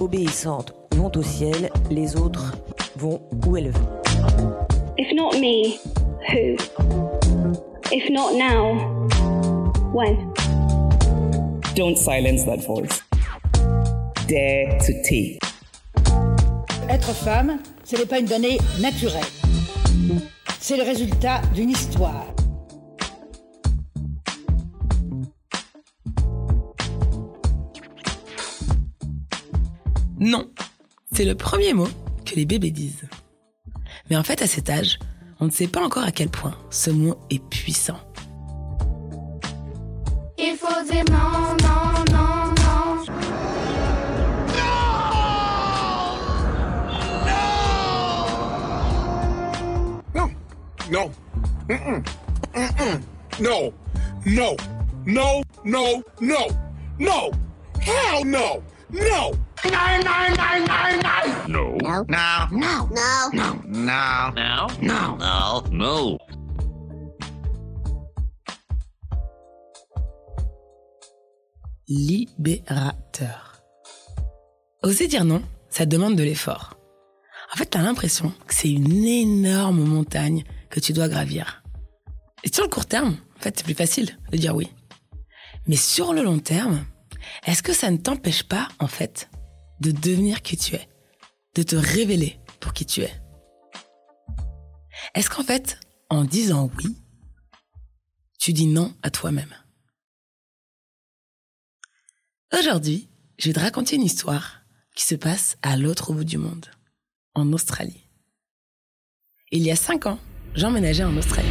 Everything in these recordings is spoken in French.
obéissantes vont au ciel, les autres vont où elles veulent. If not me, who? If not now, when? Don't silence that voice. Dare to take. Être femme, ce n'est pas une donnée naturelle. C'est le résultat d'une histoire. Non, c'est le premier mot que les bébés disent. Mais en fait, à cet âge, on ne sait pas encore à quel point ce mot est puissant. Il faut dire non, non, non, non. No. No. Mm-mm. Mm-mm. No. No. No. No. No. No. Hell no. No. No. No. Libérateur. Oser dire non, ça demande de l'effort. En fait, t'as l'impression que c'est une énorme montagne que tu dois gravir. Et sur le court terme, en fait, c'est plus facile de dire oui. Mais sur le long terme, est-ce que ça ne t'empêche pas, en fait, de devenir qui tu es, de te révéler pour qui tu es Est-ce qu'en fait, en disant oui, tu dis non à toi-même? Aujourd'hui, je vais te raconter une histoire qui se passe à l'autre bout du monde, en Australie. Il y a cinq ans, j'emménageais en Australie.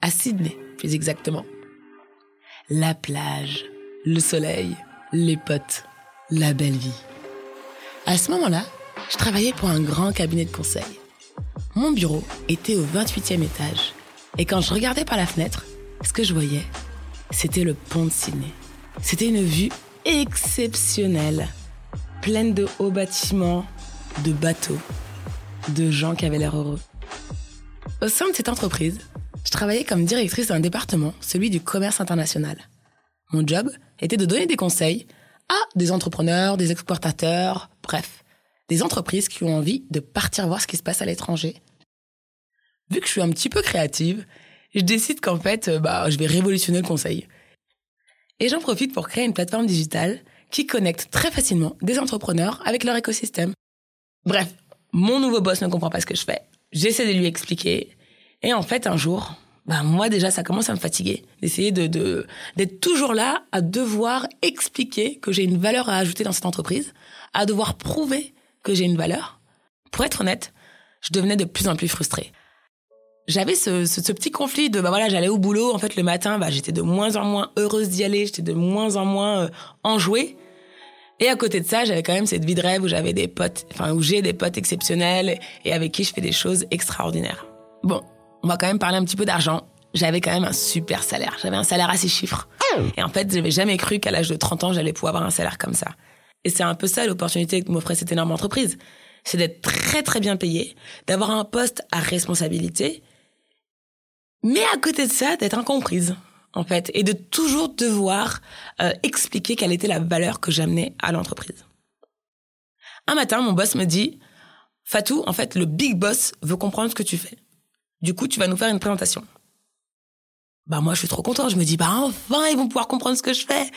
À Sydney, exactement. La plage, le soleil, les potes, la belle vie. À ce moment-là, je travaillais pour un grand cabinet de conseil. Mon bureau était au 28e étage. Et quand je regardais par la fenêtre, ce que je voyais, c'était le pont de Sydney. C'était une vue exceptionnelle, pleine de hauts bâtiments, de bateaux, de gens qui avaient l'air heureux. Au sein de cette entreprise, je travaillais comme directrice d'un département, celui du commerce international. Mon job était de donner des conseils à des entrepreneurs, des exportateurs, bref, des entreprises qui ont envie de partir voir ce qui se passe à l'étranger. Vu que je suis un petit peu créative, je décide qu'en fait, euh, bah, je vais révolutionner le conseil. Et j'en profite pour créer une plateforme digitale qui connecte très facilement des entrepreneurs avec leur écosystème. Bref, mon nouveau boss ne comprend pas ce que je fais. J'essaie de lui expliquer. Et en fait, un jour, bah, moi déjà, ça commence à me fatiguer d'essayer de, d'être toujours là à devoir expliquer que j'ai une valeur à ajouter dans cette entreprise, à devoir prouver que j'ai une valeur. Pour être honnête, je devenais de plus en plus frustrée. J'avais ce, ce, ce, petit conflit de bah voilà j'allais au boulot en fait le matin bah j'étais de moins en moins heureuse d'y aller j'étais de moins en moins euh, enjouée. Et à côté de ça j'avais quand même cette vie de rêve où j'avais des potes enfin où j'ai des potes exceptionnels et avec qui je fais des choses extraordinaires. Bon on va quand même parler un petit peu d'argent. J'avais quand même un super salaire. J'avais un salaire à six chiffres et en fait j'avais jamais cru qu'à l'âge de 30 ans j'allais pouvoir avoir un salaire comme ça. Et c'est un peu ça l'opportunité que m'offrait cette énorme entreprise. C'est d'être très très bien payé d'avoir un poste à responsabilité mais à côté de ça, d'être incomprise, en fait, et de toujours devoir euh, expliquer quelle était la valeur que j'amenais à l'entreprise. Un matin, mon boss me dit, Fatou, en fait, le big boss veut comprendre ce que tu fais. Du coup, tu vas nous faire une présentation. Bah moi, je suis trop content. Je me dis, bah enfin, ils vont pouvoir comprendre ce que je fais.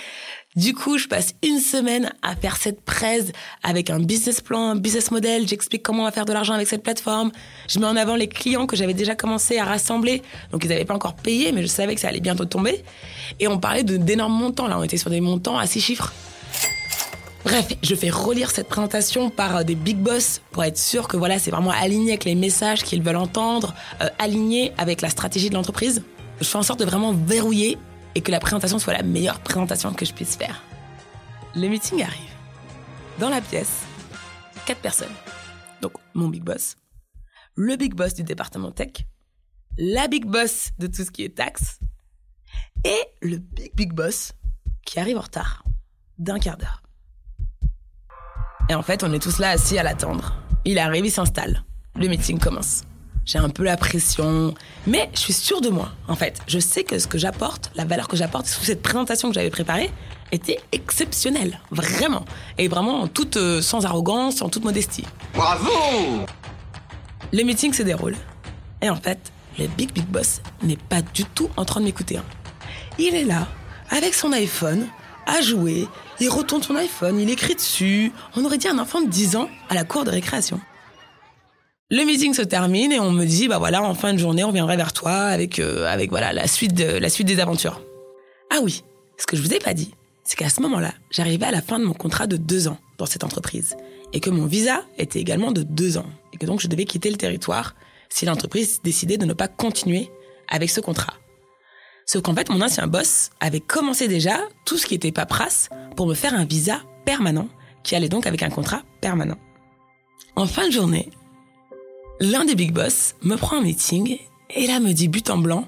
Du coup, je passe une semaine à faire cette presse avec un business plan, un business model. J'explique comment on va faire de l'argent avec cette plateforme. Je mets en avant les clients que j'avais déjà commencé à rassembler. Donc, ils n'avaient pas encore payé, mais je savais que ça allait bientôt tomber. Et on parlait d'énormes montants. Là, on était sur des montants à six chiffres. Bref, je fais relire cette présentation par des big boss pour être sûr que voilà, c'est vraiment aligné avec les messages qu'ils veulent entendre, euh, aligné avec la stratégie de l'entreprise. Je fais en sorte de vraiment verrouiller et que la présentation soit la meilleure présentation que je puisse faire. Le meeting arrive. Dans la pièce, quatre personnes. Donc, mon big boss, le big boss du département tech, la big boss de tout ce qui est taxe, et le big big boss qui arrive en retard d'un quart d'heure. Et en fait, on est tous là assis à l'attendre. Il arrive, il s'installe. Le meeting commence. J'ai un peu la pression, mais je suis sûre de moi. En fait, je sais que ce que j'apporte, la valeur que j'apporte sous cette présentation que j'avais préparée, était exceptionnelle, vraiment. Et vraiment en toute, euh, sans arrogance, en toute modestie. Bravo Le meeting se déroule. Et en fait, le Big Big Boss n'est pas du tout en train de m'écouter. hein. Il est là, avec son iPhone, à jouer. Il retourne son iPhone, il écrit dessus. On aurait dit un enfant de 10 ans à la cour de récréation. Le meeting se termine et on me dit, bah voilà, en fin de journée, on viendrait vers toi avec, euh, avec voilà, la suite, de, la suite des aventures. Ah oui, ce que je vous ai pas dit, c'est qu'à ce moment-là, j'arrivais à la fin de mon contrat de deux ans dans cette entreprise. Et que mon visa était également de deux ans. Et que donc je devais quitter le territoire si l'entreprise décidait de ne pas continuer avec ce contrat. Sauf qu'en fait, mon ancien boss avait commencé déjà tout ce qui était paperasse pour me faire un visa permanent, qui allait donc avec un contrat permanent. En fin de journée, l'un des big boss me prend en meeting et là me dit but en blanc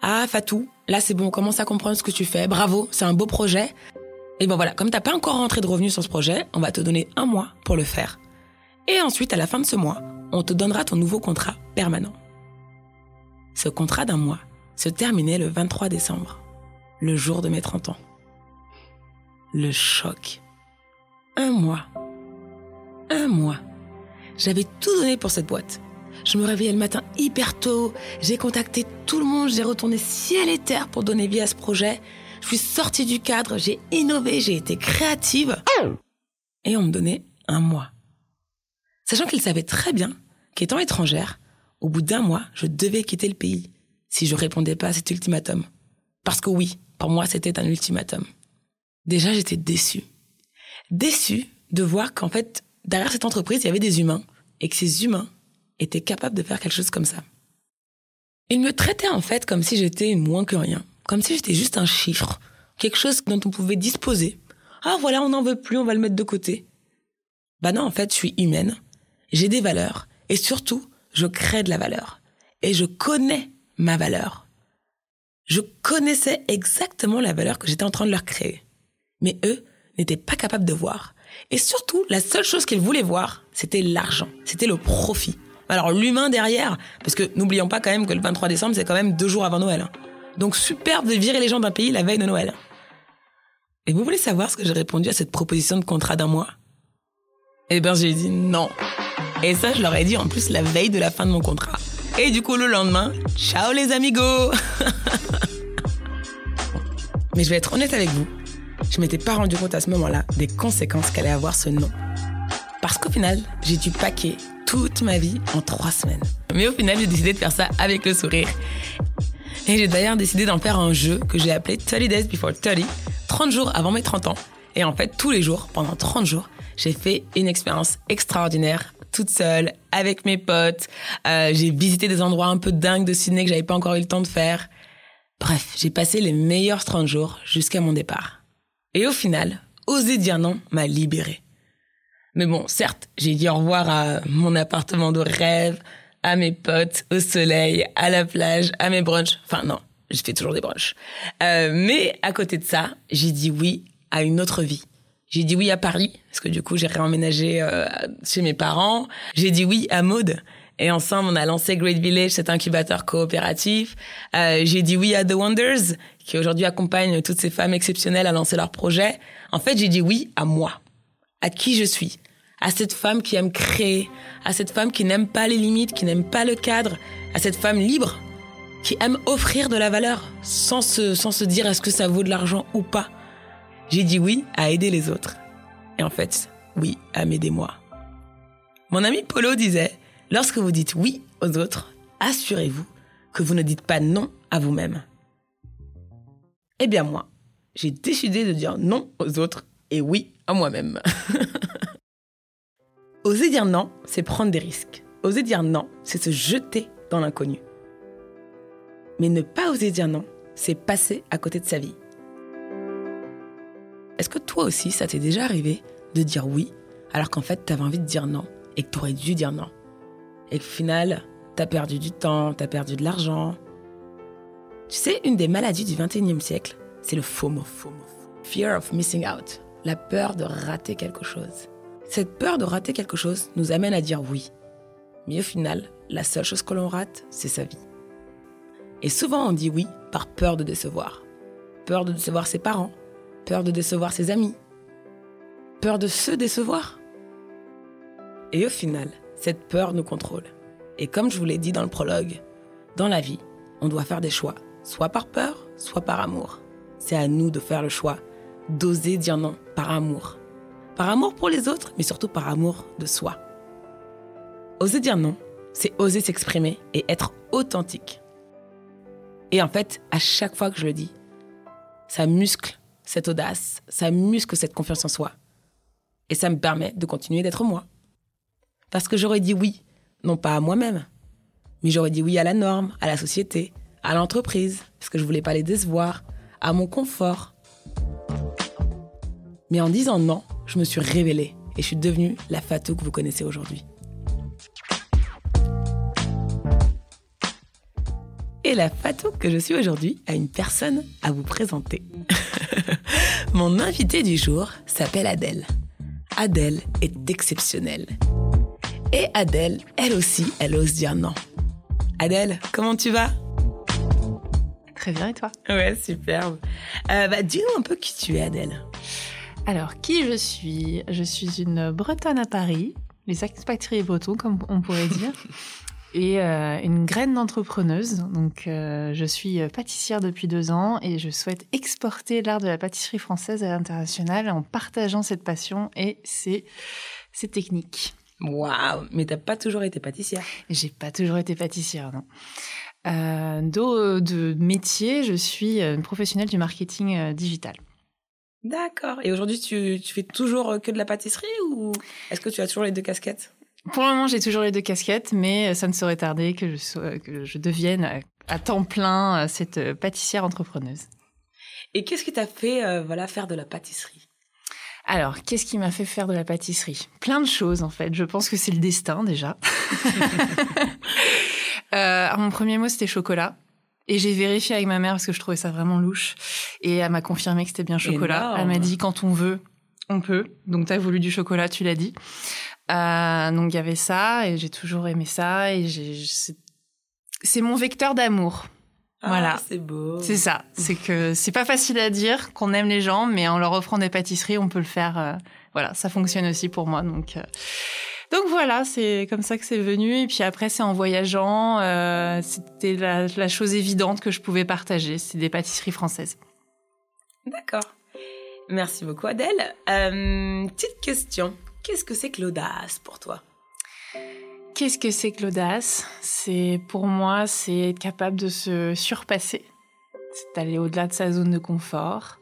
Ah, Fatou, là c'est bon, on commence à comprendre ce que tu fais, bravo, c'est un beau projet. Et ben voilà, comme t'as pas encore rentré de revenus sur ce projet, on va te donner un mois pour le faire. Et ensuite, à la fin de ce mois, on te donnera ton nouveau contrat permanent. Ce contrat d'un mois se terminait le 23 décembre, le jour de mes 30 ans. Le choc. Un mois. Un mois. J'avais tout donné pour cette boîte. Je me réveillais le matin hyper tôt, j'ai contacté tout le monde, j'ai retourné ciel et terre pour donner vie à ce projet. Je suis sortie du cadre, j'ai innové, j'ai été créative. Et on me donnait un mois. Sachant qu'il savait très bien qu'étant étrangère, au bout d'un mois, je devais quitter le pays si je répondais pas à cet ultimatum. Parce que oui, pour moi, c'était un ultimatum. Déjà, j'étais déçue. Déçue de voir qu'en fait, derrière cette entreprise, il y avait des humains et que ces humains étaient capables de faire quelque chose comme ça. Ils me traitaient en fait comme si j'étais moins que rien, comme si j'étais juste un chiffre, quelque chose dont on pouvait disposer. Ah voilà, on n'en veut plus, on va le mettre de côté. Bah non, en fait, je suis humaine, j'ai des valeurs et surtout, je crée de la valeur. Et je connais ma valeur. Je connaissais exactement la valeur que j'étais en train de leur créer. Mais eux n'étaient pas capables de voir. Et surtout, la seule chose qu'ils voulaient voir, c'était l'argent, c'était le profit. Alors l'humain derrière, parce que n'oublions pas quand même que le 23 décembre, c'est quand même deux jours avant Noël. hein. Donc superbe de virer les gens d'un pays la veille de Noël. Et vous voulez savoir ce que j'ai répondu à cette proposition de contrat d'un mois? Eh ben j'ai dit non. Et ça, je leur ai dit en plus la veille de la fin de mon contrat. Et du coup, le lendemain, ciao les amigos Mais je vais être honnête avec vous, je m'étais pas rendu compte à ce moment-là des conséquences qu'allait avoir ce nom. Parce qu'au final, j'ai dû paquer toute ma vie en trois semaines. Mais au final, j'ai décidé de faire ça avec le sourire. Et j'ai d'ailleurs décidé d'en faire un jeu que j'ai appelé 30 Days Before 30, 30 jours avant mes 30 ans. Et en fait, tous les jours, pendant 30 jours, j'ai fait une expérience extraordinaire, toute seule, avec mes potes. Euh, j'ai visité des endroits un peu dingues de Sydney que j'avais pas encore eu le temps de faire. Bref, j'ai passé les meilleurs 30 jours jusqu'à mon départ. Et au final, oser dire non m'a libérée. Mais bon, certes, j'ai dit au revoir à mon appartement de rêve, à mes potes, au soleil, à la plage, à mes brunchs. Enfin non, je fais toujours des brunchs. Euh, mais à côté de ça, j'ai dit oui à une autre vie. J'ai dit oui à Paris, parce que du coup, j'ai réemménagé euh, chez mes parents. J'ai dit oui à Maude. Et ensemble, on a lancé Great Village, cet incubateur coopératif. Euh, j'ai dit oui à The Wonders, qui aujourd'hui accompagne toutes ces femmes exceptionnelles à lancer leurs projets. En fait, j'ai dit oui à moi, à qui je suis, à cette femme qui aime créer, à cette femme qui n'aime pas les limites, qui n'aime pas le cadre, à cette femme libre, qui aime offrir de la valeur sans se, sans se dire est-ce que ça vaut de l'argent ou pas. J'ai dit oui à aider les autres. Et en fait, oui à m'aider moi. Mon ami Polo disait, lorsque vous dites oui aux autres, assurez-vous que vous ne dites pas non à vous-même. Eh bien moi, j'ai décidé de dire non aux autres et oui à moi-même. Oser dire non, c'est prendre des risques. Oser dire non, c'est se jeter dans l'inconnu. Mais ne pas oser dire non, c'est passer à côté de sa vie. Est-ce que toi aussi, ça t'est déjà arrivé de dire oui alors qu'en fait, t'avais envie de dire non et que t'aurais dû dire non? Et qu'au final, t'as perdu du temps, t'as perdu de l'argent. Tu sais, une des maladies du 21e siècle, c'est le FOMO. Fear of missing out. La peur de rater quelque chose. Cette peur de rater quelque chose nous amène à dire oui. Mais au final, la seule chose que l'on rate, c'est sa vie. Et souvent on dit oui par peur de décevoir. Peur de décevoir ses parents, peur de décevoir ses amis, peur de se décevoir. Et au final, cette peur nous contrôle. Et comme je vous l'ai dit dans le prologue, dans la vie, on doit faire des choix, soit par peur, soit par amour. C'est à nous de faire le choix, d'oser dire non par amour. Par amour pour les autres, mais surtout par amour de soi. Oser dire non, c'est oser s'exprimer et être authentique. Et en fait, à chaque fois que je le dis, ça muscle cette audace, ça muscle cette confiance en soi. Et ça me permet de continuer d'être moi. Parce que j'aurais dit oui, non pas à moi-même, mais j'aurais dit oui à la norme, à la société, à l'entreprise, parce que je voulais pas les décevoir, à mon confort. Mais en disant non, je me suis révélée et je suis devenue la Fatou que vous connaissez aujourd'hui. Et la Fatou que je suis aujourd'hui a une personne à vous présenter. Mon invité du jour s'appelle Adèle. Adèle est exceptionnelle. Et Adèle, elle aussi, elle ose dire non. Adèle, comment tu vas? Très bien, et toi? Ouais, superbe. Euh, bah, dis-nous un peu qui tu es, Adèle. Alors, qui je suis? Je suis une Bretonne à Paris, les expatriés bretons, comme on pourrait dire, et euh, une graine d'entrepreneuse. Donc, euh, je suis pâtissière depuis deux ans et je souhaite exporter l'art de la pâtisserie française à l'international en partageant cette passion et ces techniques. Waouh, mais t'as pas toujours été pâtissière. J'ai pas toujours été pâtissière, non. Euh, de, de métier, je suis une professionnelle du marketing euh, digital. D'accord. Et aujourd'hui, tu, tu fais toujours euh, que de la pâtisserie ou est-ce que tu as toujours les deux casquettes? Pour le moment, j'ai toujours les deux casquettes, mais ça ne saurait tarder que je, sois- que je devienne à- à temps plein euh, cette euh, pâtissière entrepreneuse. Et qu'est-ce qui t'a fait euh, voilà, faire de la pâtisserie? Alors, qu'est-ce qui m'a fait faire de la pâtisserie? Plein de choses, en fait. Je pense que c'est le destin, déjà. Euh, mon premier mot, c'était chocolat. Et j'ai vérifié avec ma mère parce que je trouvais ça vraiment louche. Et elle m'a confirmé que c'était bien chocolat. Énorme. Elle m'a dit quand on veut, on peut. Donc t'as voulu du chocolat, tu l'as dit. Euh, donc il y avait ça et j'ai toujours aimé ça et c'est- mon vecteur d'amour. Voilà. Ah, c'est beau. C'est ça. C'est que c'est pas facile à dire qu'on aime les gens, mais en leur offrant des pâtisseries, on peut le faire. euh, voilà, ça fonctionne aussi pour moi. Donc, euh, donc voilà, c'est comme ça que c'est venu. Et puis après, c'est en voyageant, euh, c'était la, la chose évidente que je pouvais partager. C'est des pâtisseries françaises. D'accord. Merci beaucoup, Adèle. Euh, petite question. Qu'est-ce que c'est que l'audace pour toi? Qu'est-ce que c'est que l'audace? C'est pour moi, c'est être capable de se surpasser, c'est d'aller au-delà de sa zone de confort.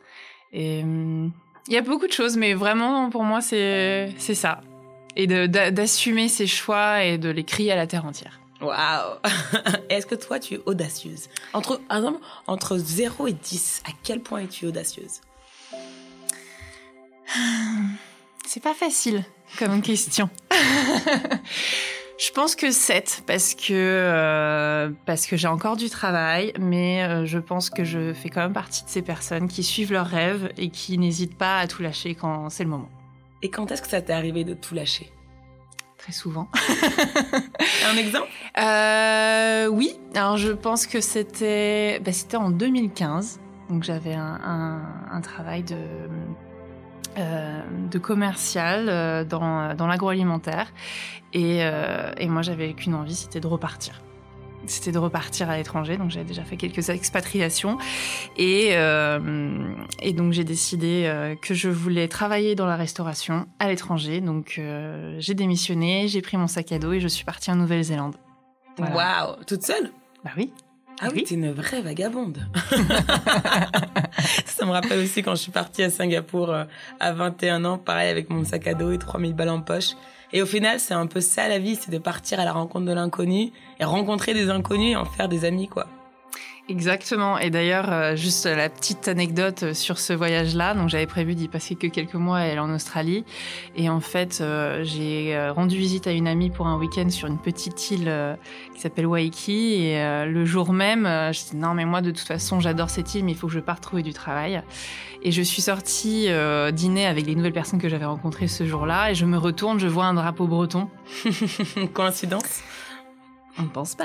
Et hum, il y a beaucoup de choses, mais vraiment pour moi, c'est c'est ça. Et d'assumer ses choix et de les crier à la terre entière. Waouh Est-ce que toi, tu es audacieuse? Entre, par exemple, entre 0 et 10, à quel point es-tu audacieuse? C'est pas facile comme question. Je pense que 7 parce que euh, parce que j'ai encore du travail, mais euh, je pense que je fais quand même partie de ces personnes qui suivent leurs rêves et qui n'hésitent pas à tout lâcher quand c'est le moment. Et quand est-ce que ça t'est arrivé de tout lâcher? Très souvent. Un exemple? Euh, oui, alors je pense que c'était bah, c'était en 2015, donc j'avais un, un, un travail de euh, de commercial euh, dans, dans l'agroalimentaire et, euh, et moi j'avais qu'une envie, c'était de repartir. C'était de repartir à l'étranger, donc j'avais déjà fait quelques expatriations et, et donc j'ai décidé que je voulais travailler dans la restauration à l'étranger, donc j'ai démissionné, j'ai pris mon sac à dos et je suis partie en Nouvelle-Zélande. Voilà. Waouh Toute seule? Bah oui. Ah oui, Oui. t'es une vraie vagabonde. ça me rappelle aussi quand je suis partie à Singapour euh, à 21 ans, pareil avec mon sac à dos et 3000 balles en poche. Et au final, c'est un peu ça la vie, c'est de partir à la rencontre de l'inconnu et rencontrer des inconnus et en faire des amis, quoi. Exactement. Et d'ailleurs, euh, juste la petite anecdote euh, sur ce voyage-là. Donc, j'avais prévu d'y passer que quelques mois et aller en Australie. Et en fait, euh, j'ai rendu visite à une amie pour un week-end sur une petite île qui s'appelle Waiki. Et le jour même, je dis non, mais moi, de toute façon, j'adore cette île, mais il faut que je parte trouver du travail. Et je suis sortie dîner avec les nouvelles personnes que j'avais rencontrées ce jour-là. Et je me retourne, je vois un drapeau breton. Coïncidence? On ne pense pas.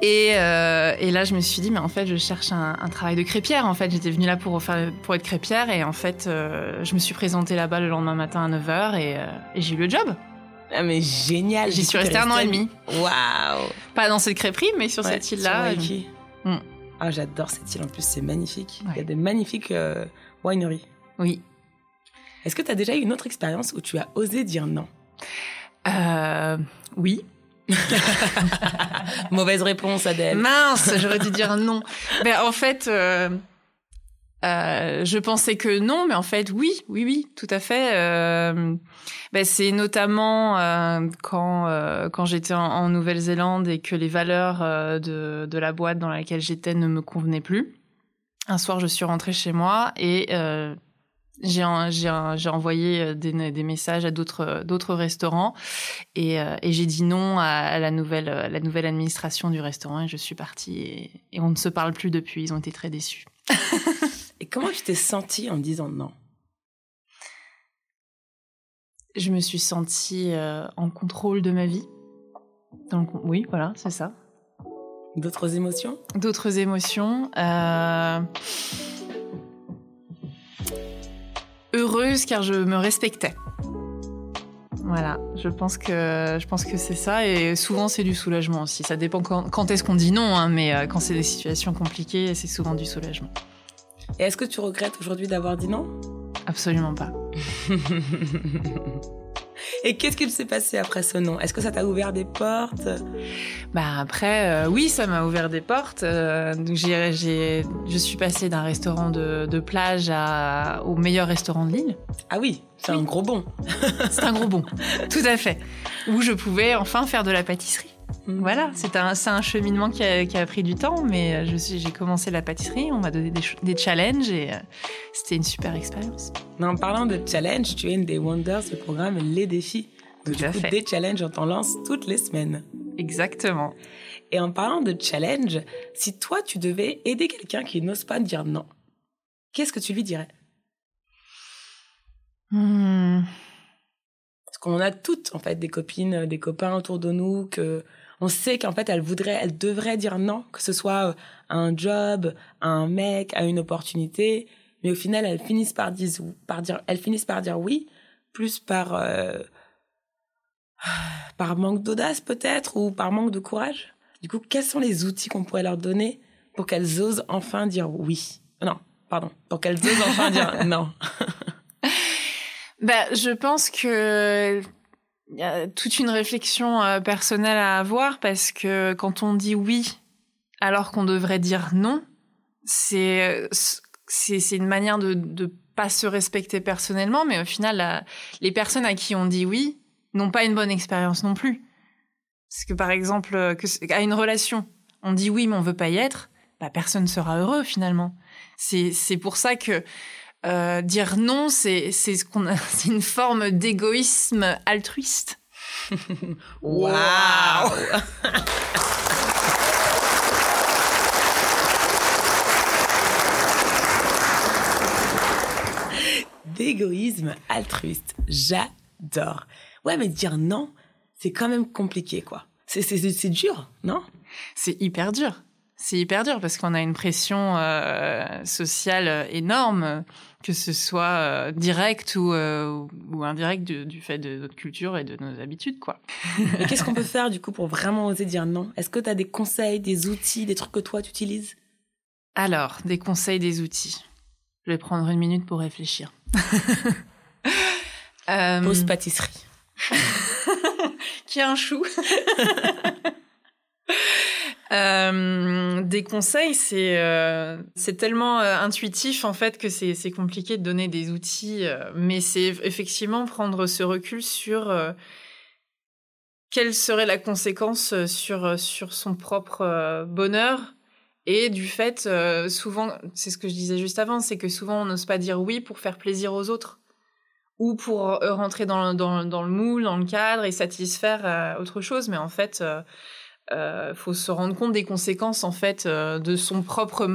Et, euh, et là, je me suis dit, mais en fait, je cherche un, un travail de crépière. En fait, j'étais venue là pour, être crépière. Et en fait, euh, je me suis présentée là-bas le lendemain matin à 9h et, euh, et j'ai eu le job. Ah mais génial J'y suis restée un an et demi. Waouh Pas dans cette crêperie, mais sur Ouais, cette île-là. Mm. Ah, j'adore cette île. En plus, c'est magnifique. Il y a des magnifiques wineries. Oui. Est-ce que tu as déjà eu une autre expérience où tu as osé dire non? Euh, oui. Mauvaise réponse, Adèle. Mince, j'aurais dû dire non. Ben, en fait, euh, euh, je pensais que non, mais en fait, oui, oui, oui, tout à fait. Euh, ben, c'est notamment quand, quand j'étais en, en Nouvelle-Zélande et que les valeurs de, de la boîte dans laquelle j'étais ne me convenaient plus. Un soir, je suis rentrée chez moi et j'ai en- j'ai en- j'ai envoyé euh, des, des messages à d'autres d'autres restaurants et, euh, et j'ai dit non à, à la nouvelle à la nouvelle administration du restaurant et je suis partie et, et on ne se parle plus depuis. Ils ont été très déçus. Et comment tu t'es sentie en disant non? Je me suis sentie euh, en contrôle de ma vie. Oui, voilà, c'est ça. D'autres émotions? D'autres émotions. euh, Heureuse car je me respectais. Voilà, je pense que je pense que c'est ça et souvent c'est du soulagement aussi. Ça dépend quand, quand est-ce qu'on dit non, hein, mais euh, quand c'est des situations compliquées, c'est souvent du soulagement. Et est-ce que tu regrettes aujourd'hui d'avoir dit non? Absolument pas. Et qu'est-ce qu'il s'est passé après ce non Est-ce que ça t'a ouvert des portes? Bah après, euh, oui, ça m'a ouvert des portes. Euh, donc j'ai, j'ai, je suis passée d'un restaurant de, de plage à, au meilleur restaurant de l'île. Ah oui, c'est un gros bon. C'est un gros bon, tout à fait. Où je pouvais enfin faire de la pâtisserie. Voilà, c'est un, un cheminement qui a, qui a pris du temps, mais suis, j'ai commencé la pâtisserie, on m'a donné des, des challenges et euh, c'était une super expérience. En parlant de challenge, tu es une des wonders du programme Les Défis. Donc, Tout du à coup, fait. des challenges, on t'en lance toutes les semaines. Exactement. Et en parlant de challenge, si toi, tu devais aider quelqu'un qui n'ose pas dire non, qu'est-ce que tu lui dirais? Hmm. Qu'on a toutes, en fait, des copines, des copains autour de nous que on sait qu'en fait, elles voudraient, elles devraient dire non, que ce soit euh, à un job, à un mec, à une opportunité. Mais au final, elles finissent par dire, par dire, elles finissent par dire oui, plus par, euh, par manque d'audace peut-être, ou par manque de courage. Du coup, quels sont les outils qu'on pourrait leur donner pour qu'elles osent enfin dire oui? Non, pardon, pour qu'elles osent enfin dire non. Bah, je pense que il y a toute une réflexion euh, personnelle à avoir parce que quand on dit oui alors qu'on devrait dire non, c'est c'est une manière de de pas se respecter personnellement, mais au final, les personnes à qui on dit oui n'ont pas une bonne expérience non plus. Parce que par exemple, à une relation, on dit oui mais on veut pas y être, bah personne sera heureux finalement. C'est pour ça que euh, dire non, c'est c'est ce qu'on a- c'est une forme d'égoïsme altruiste. Waouh D'égoïsme altruiste. J'adore. Ouais, mais dire non, c'est quand même compliqué, quoi. C'est, c'est, c'est dur, non? C'est hyper dur. C'est hyper dur parce qu'on a une pression euh, sociale énorme, que ce soit euh, direct ou, euh, ou indirect du, du fait de notre culture et de nos habitudes, quoi. Et qu'est-ce qu'on peut faire, du coup, pour vraiment oser dire non? Est-ce que tu as des conseils, des outils, des trucs que toi, tu utilises Alors, des conseils, des outils. Je vais prendre une minute pour réfléchir. Euh, Pause pâtisserie. qui a un chou. Euh, des conseils, c'est euh, c'est tellement euh, intuitif en fait que c'est c'est compliqué de donner des outils, mais c'est effectivement prendre ce recul sur quelle serait la conséquence sur sur son propre bonheur Et du fait, souvent, c'est ce que je disais juste avant, c'est que souvent on n'ose pas dire oui pour faire plaisir aux autres ou pour rentrer dans, dans, dans le moule, dans le cadre et satisfaire autre chose. Mais en fait, euh, faut se rendre compte des conséquences en fait euh, de son propre,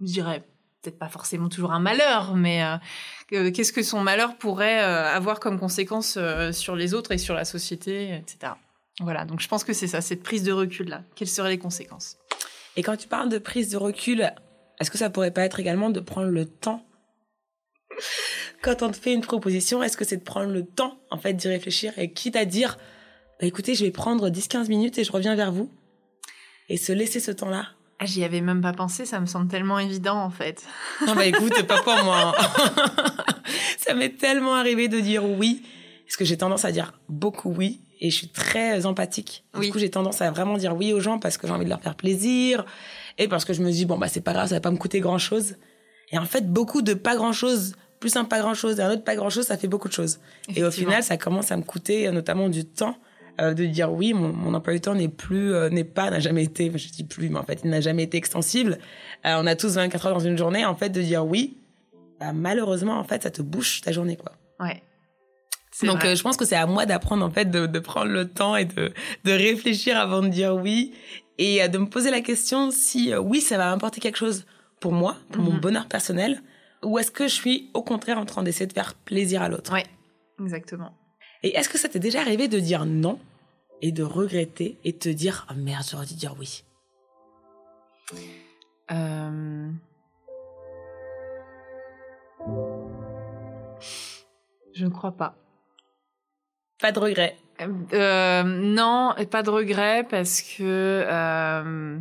je dirais peut-être pas forcément toujours un malheur, mais euh, que- qu'est-ce que son malheur pourrait euh, avoir comme conséquence sur les autres et sur la société, etc. Voilà, donc je pense que c'est ça, cette prise de recul là. Quelles seraient les conséquences? Et quand tu parles de prise de recul, est-ce que ça pourrait pas être également de prendre le temps? Quand on te fait une proposition, est-ce que c'est de prendre le temps, en fait, d'y réfléchir et quitte à dire, bah, écoutez, je vais prendre 10-15 minutes et je reviens vers vous et se laisser ce temps-là ah, J'y avais même pas pensé, ça me semble tellement évident en fait. Non, bah écoute, pas pour moi. hein. ça m'est tellement arrivé de dire oui, parce que j'ai tendance à dire beaucoup oui, et je suis très empathique. Oui. Du coup, j'ai tendance à vraiment dire oui aux gens parce que j'ai envie de leur faire plaisir, et parce que je me dis, bon, bah c'est pas grave, ça va pas me coûter grand-chose. Et en fait, beaucoup de pas grand-chose, plus un pas grand-chose et un autre pas grand-chose, ça fait beaucoup de choses. Et au final, ça commence à me coûter euh, notamment du temps. Euh, de dire oui, mon, mon emploi du temps n'est plus, euh, n'est pas, n'a jamais été, je dis plus, mais en fait, il n'a jamais été extensible. Euh, on a tous 24 heures dans une journée, en fait, de dire oui, bah, malheureusement, en fait, ça te bouche ta journée, quoi. Ouais. Donc, je pense que c'est à moi d'apprendre, en fait, de, de prendre le temps et de, de réfléchir avant de dire oui et de me poser la question si oui, ça va apporter quelque chose pour moi, pour mon Mhm. bonheur personnel, ou est-ce que je suis au contraire en train d'essayer de faire plaisir à l'autre? Ouais, exactement. Et est-ce que ça t'est déjà arrivé de dire non et de regretter et de te dire ah merde, j'aurais dû dire oui? Euh... Je ne crois pas. Pas de regret. Euh, non, et pas de regret parce que euh,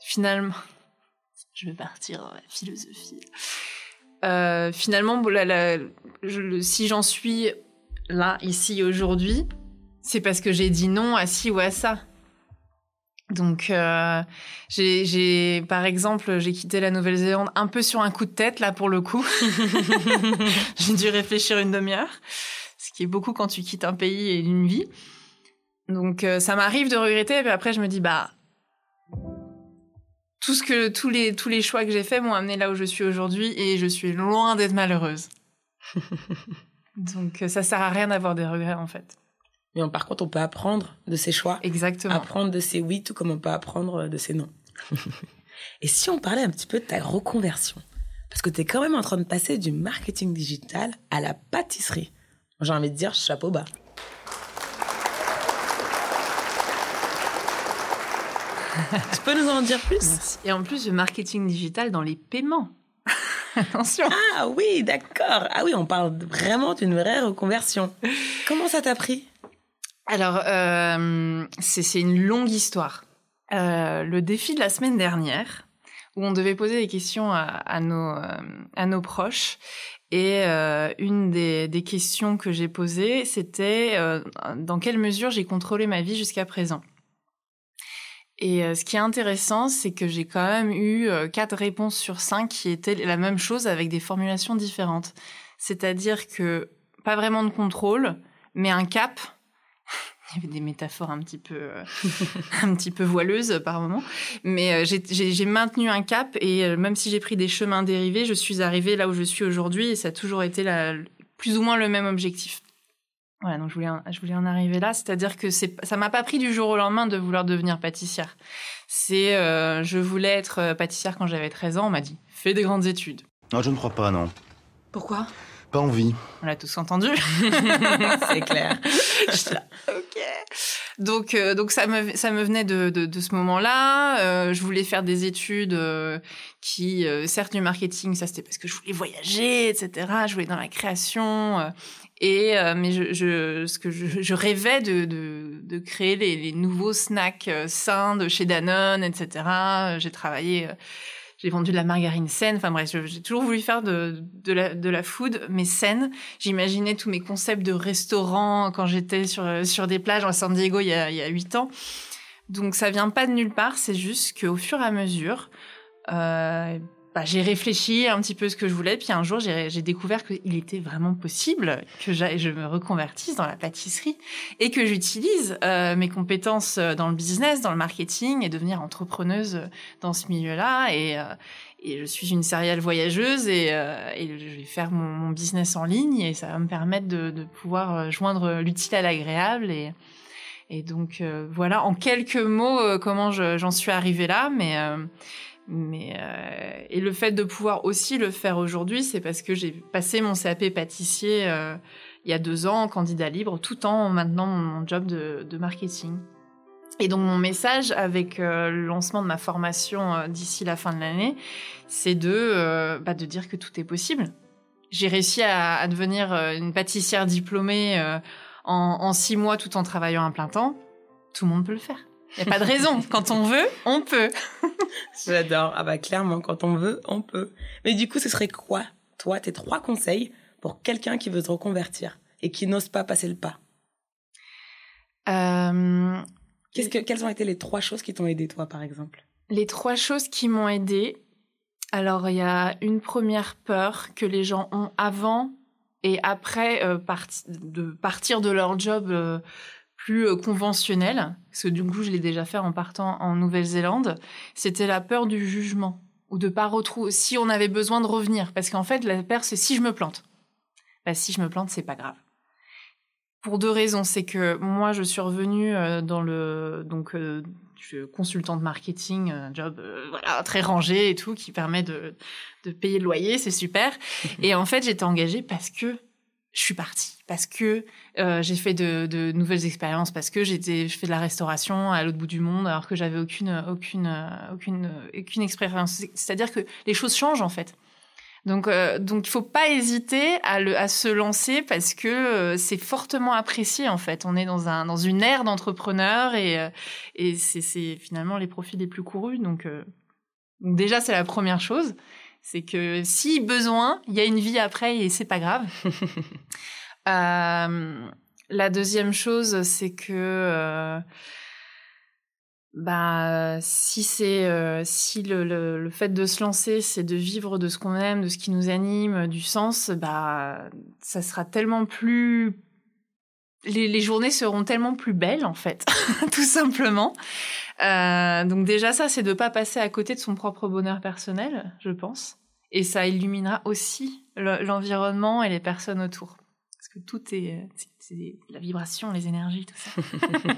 finalement, je vais partir dans la philosophie. Euh, finalement, bon, la- la- je le- si j'en suis là, ici, aujourd'hui, c'est parce que j'ai dit non à ci ou à ça. Donc, euh, j'ai, par exemple, j'ai quitté la Nouvelle-Zélande un peu sur un coup de tête, là, pour le coup. j'ai dû réfléchir une demi-heure, ce qui est beaucoup quand tu quittes un pays et une vie. Donc, euh, ça m'arrive de regretter, et puis après, je me dis, bah, tout ce que, tous les, tous les choix que j'ai faits m'ont amené là où je suis aujourd'hui, et je suis loin d'être malheureuse. Donc, euh, ça sert à rien d'avoir des regrets, en fait. Mais on- par contre, on peut apprendre de ses choix, Exactement. apprendre de ses oui, tout comme on peut apprendre de ses non. et si on parlait un petit peu de ta reconversion? Parce que tu es quand même en train de passer du marketing digital à la pâtisserie. J'ai envie de dire chapeau bas. tu peux nous en dire plus? Merci. Et en plus, le marketing digital dans les paiements. Attention. Ah oui, d'accord. Ah oui, on parle vraiment d'une vraie reconversion. Comment ça t'a pris? Alors, euh, c'est une longue histoire. Euh, le défi de la semaine dernière, où on devait poser des questions à, à nos, euh, à nos proches. Et euh, une des, des questions que j'ai posées, c'était euh, dans quelle mesure j'ai contrôlé ma vie jusqu'à présent? Et euh, ce qui est intéressant, c'est que j'ai quand même eu euh, quatre réponses sur cinq qui étaient la même chose avec des formulations différentes. C'est-à-dire que pas vraiment de contrôle, mais un cap. Il y avait des métaphores un petit peu, euh, un petit peu voileuses par moment, mais j'ai- maintenu un cap et même si j'ai pris des chemins dérivés, je suis arrivée là où je suis aujourd'hui et ça a toujours été la, plus ou moins le même objectif. Voilà, donc je voulais, en, je voulais en arriver là, c'est-à-dire que c'est, ça m'a pas pris du jour au lendemain de vouloir devenir pâtissière. C'est, euh, je voulais être euh, pâtissière quand j'avais 13 ans, on m'a dit, fais des grandes études. Non, je ne crois pas, non. Pourquoi? Pas envie. On l'a tous entendu. C'est clair. Ok. Donc, euh, donc ça me ça me venait de de, de ce moment-là. Euh, je voulais faire des études qui, certes, du marketing, ça c'était parce que je voulais voyager, etc. Je voulais dans la création. Et euh, mais je, je ce que je, je rêvais de, de de créer les, les nouveaux snacks euh, sains de chez Danone, etc. Euh, J'ai travaillé. euh, j'ai vendu de la margarine saine. Enfin bref, j'ai toujours voulu faire de, de, la, de la food, mais saine. J'imaginais tous mes concepts de restaurant quand j'étais sur, sur des plages à San Diego il y a, il y a 8 ans. Donc ça vient pas de nulle part, c'est juste qu'au fur et à mesure, euh, bah, j'ai réfléchi un petit peu ce que je voulais, puis un jour j'ai découvert qu'il était vraiment possible que je me reconvertisse dans la pâtisserie et que j'utilise euh, mes compétences euh, dans le business, dans le marketing et devenir entrepreneuse euh, dans ce milieu-là. Et, je suis une serial voyageuse et, je vais faire mon, business en ligne et ça va me permettre de, pouvoir joindre l'utile à l'agréable et et donc voilà en quelques mots comment je- j'en suis arrivée là, mais mais euh, et le fait de pouvoir aussi le faire aujourd'hui, c'est parce que j'ai passé mon CAP pâtissier euh, il y a deux ans en candidat libre, tout en maintenant mon job de, de marketing. Et donc mon message avec euh, le lancement de ma formation euh, d'ici la fin de l'année, c'est de euh, bah, de dire que tout est possible. J'ai réussi à, à devenir euh, une pâtissière diplômée euh, en, en six mois tout en travaillant à plein temps. Tout le monde peut le faire. Il n'y a pas de raison. Quand on veut, on peut. J'adore. Ah bah clairement, quand on veut, on peut. Mais du coup, ce serait quoi, toi, tes trois conseils pour quelqu'un qui veut se reconvertir et qui n'ose pas passer le pas? Euh, Qu'est-ce que, Quelles ont été les trois choses qui t'ont aidé, toi, par exemple? Les trois choses qui m'ont aidée. Alors, il y a une première peur que les gens ont avant et après euh, parti- de partir de leur job euh, plus euh, conventionnel. Parce que du coup, je l'ai déjà fait en partant en Nouvelle-Zélande. C'était la peur du jugement ou de pas retrouver si on avait besoin de revenir. Parce qu'en fait, la peur, c'est si je me plante. Bah, si je me plante, c'est pas grave. Pour deux raisons, c'est que moi, je suis revenue euh, dans le donc euh, je suis consultante marketing, un job euh, voilà très rangé et tout qui permet de de payer le loyer, c'est super. et en fait, j'étais engagée parce que je suis partie, parce que euh, j'ai fait de, nouvelles expériences, parce que j'étais, je fais de la restauration à l'autre bout du monde, alors que j'avais aucune aucune aucune aucune expérience. C'est-à-dire que les choses changent en fait. Donc, euh, donc il faut pas hésiter à, se lancer parce que euh, c'est fortement apprécié en fait. On est dans un dans une ère d'entrepreneurs et euh, c'est finalement les profils les plus courus. Donc, donc déjà c'est la première chose, c'est que si besoin, il y a une vie après et c'est pas grave. Euh, la deuxième chose, c'est que euh, bah si euh, si le, fait de se lancer c'est de vivre de ce qu'on aime de ce qui nous anime du sens bah ça sera tellement plus les, les journées seront tellement plus belles en fait tout simplement. Donc déjà ça c'est de pas passer à côté de son propre bonheur personnel je pense. Et ça illuminera aussi le- l'environnement et les personnes autour que tout est c'est- c'est la vibration les énergies tout ça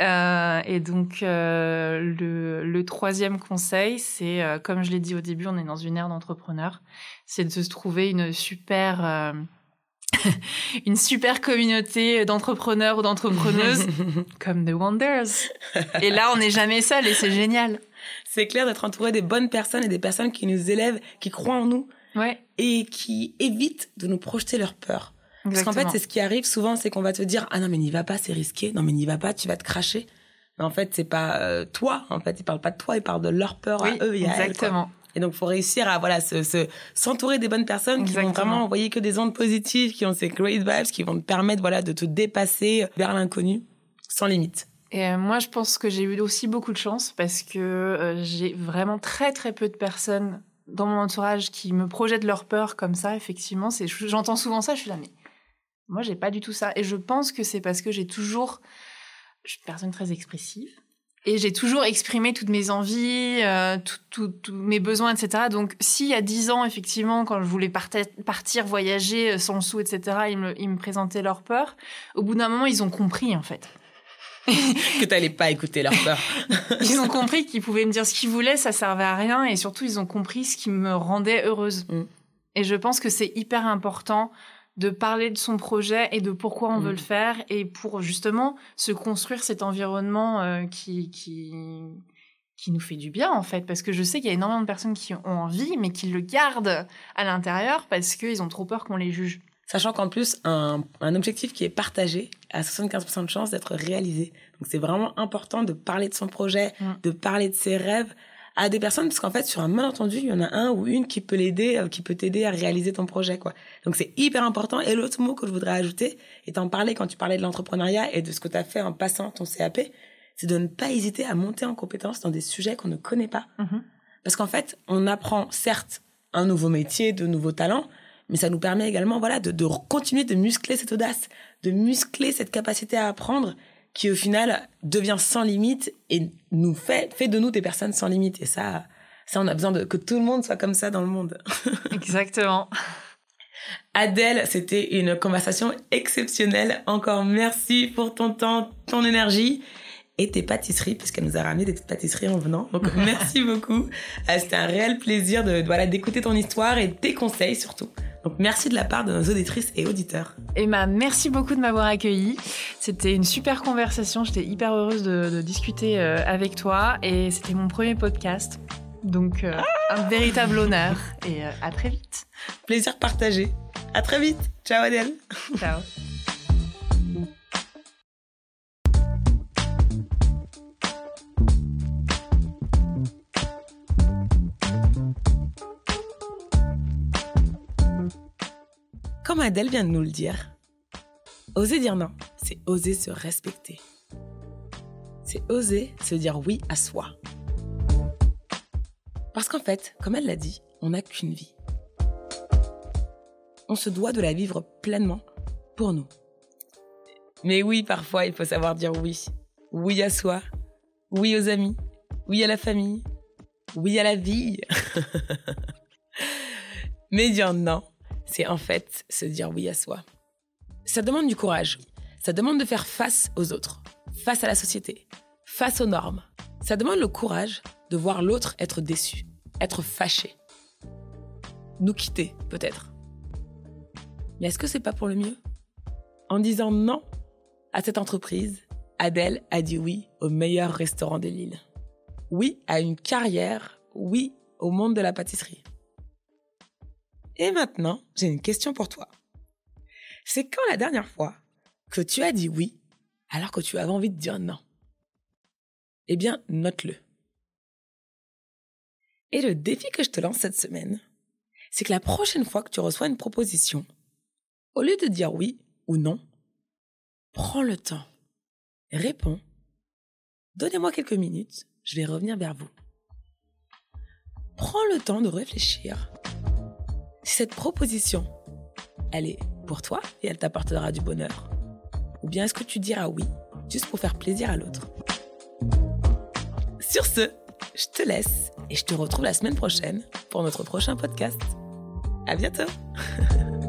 Euh, et donc, euh, le, le troisième conseil, c'est, euh, comme je l'ai dit au début, on est dans une ère d'entrepreneurs, c'est de se trouver une super, euh, une super communauté d'entrepreneurs ou d'entrepreneuses comme The Wonders. Et là, on n'est jamais seul et c'est génial. C'est clair d'être entouré des bonnes personnes et des personnes qui nous élèvent, qui croient en nous Ouais. et qui évitent de nous projeter leur peur. Parce qu'en fait, c'est ce qui arrive souvent, c'est qu'on va te dire ah non mais n'y va pas, c'est risqué. Non mais n'y va pas, tu vas te cracher. Mais en fait, c'est pas euh, toi. En fait, ils parlent pas de toi, ils parlent de leur peur Oui, à eux et à elles, quoi. exactement. Et donc, faut réussir à voilà se se- s'entourer des bonnes personnes qui vont vraiment envoyer que des ondes positives, qui ont ces great vibes, qui vont te permettre voilà de te dépasser vers l'inconnu sans limite. Et euh, moi, je pense que j'ai eu aussi beaucoup de chance parce que euh, j'ai vraiment très très peu de personnes dans mon entourage qui me projettent leur peur comme ça. Effectivement, c'est j'entends souvent ça. Je suis là, mais moi, j'ai pas du tout ça. Et je pense que c'est parce que j'ai toujours, je suis une personne très expressive. Et j'ai toujours exprimé toutes mes envies, euh, tous mes besoins, etc. Donc, s'il y a dix ans, effectivement, quand je voulais partir, voyager euh, sans sous, etc., ils me, ils me présentaient leur peur. Au bout d'un moment, ils ont compris, en fait. que t'allais pas écouter leur peur. Ils ont compris qu'ils pouvaient me dire ce qu'ils voulaient, ça servait à rien, et surtout ils ont compris ce qui me rendait heureuse. Mm. Et je pense que c'est hyper important de parler de son projet et de pourquoi on Mm. veut le faire, et pour justement se construire cet environnement euh, qui, qui qui nous fait du bien en fait, parce que je sais qu'il y a énormément de personnes qui ont envie, mais qui le gardent à l'intérieur parce qu'ils ont trop peur qu'on les juge. Sachant qu'en plus, un, un objectif qui est partagé a 75% de chances d'être réalisé. Donc c'est vraiment important de parler de son projet, Mm. de parler de ses rêves à des personnes, parce qu'en fait, sur un malentendu, il y en a un ou une qui peut l'aider, euh, qui peut t'aider à réaliser ton projet, quoi. Donc c'est hyper important. Et l'autre mot que je voudrais ajouter, et t'en parlais quand tu parlais de l'entrepreneuriat et de ce que tu as fait en passant ton CAP, c'est de ne pas hésiter à monter en compétence dans des sujets qu'on ne connaît pas. Mhm. Parce qu'en fait, on apprend certes un nouveau métier, de nouveaux talents, mais ça nous permet également voilà de, de continuer de muscler cette audace, de muscler cette capacité à apprendre qui au final devient sans limite et nous fait fait de nous des personnes sans limite et ça ça on a besoin de que tout le monde soit comme ça dans le monde. Exactement. Adèle, c'était une conversation exceptionnelle. Encore merci pour ton temps, ton énergie et tes pâtisseries, puisqu'elle nous a ramené des petites pâtisseries en venant. Donc merci beaucoup. Euh, C'était un réel plaisir de voilà d'écouter ton histoire et tes conseils surtout. Donc merci de la part de nos auditrices et auditeurs. Emma, merci beaucoup de m'avoir accueilli. C'était une super conversation. J'étais hyper heureuse de, de discuter euh, avec toi et c'était mon premier podcast. Donc euh, un véritable honneur et euh, à très vite. Plaisir partagé. À très vite. Ciao Adèle. Ciao. Comme Adèle vient de nous le dire, oser dire non, c'est oser se respecter. C'est oser se dire oui à soi. Parce qu'en fait, comme elle l'a dit, on n'a qu'une vie. On se doit de la vivre pleinement pour nous. Mais oui, parfois, il faut savoir dire oui. Oui à soi, oui aux amis, oui à la famille, oui à la vie. Mais dire non, c'est en fait se dire oui à soi. Ça demande du courage. Ça demande de faire face aux autres, face à la société, face aux normes. Ça demande le courage de voir l'autre être déçu, être fâché. Nous quitter, peut-être. Mais est-ce que c'est pas pour le mieux? En disant non à cette entreprise, Adèle a dit oui au meilleur restaurant de l'île. Oui à une carrière, oui au monde de la pâtisserie. Et maintenant, j'ai une question pour toi. C'est quand la dernière fois que tu as dit oui alors que tu avais envie de dire non? Eh bien, note-le. Et le défi que je te lance cette semaine, c'est que la prochaine fois que tu reçois une proposition, au lieu de dire oui ou non, prends le temps, réponds, donnez-moi quelques minutes, je vais revenir vers vous. Prends le temps de réfléchir. Si cette proposition, elle est pour toi et elle t'apportera du bonheur, ou bien est-ce que tu diras oui juste pour faire plaisir à l'autre? Sur ce, je te laisse et je te retrouve la semaine prochaine pour notre prochain podcast. À bientôt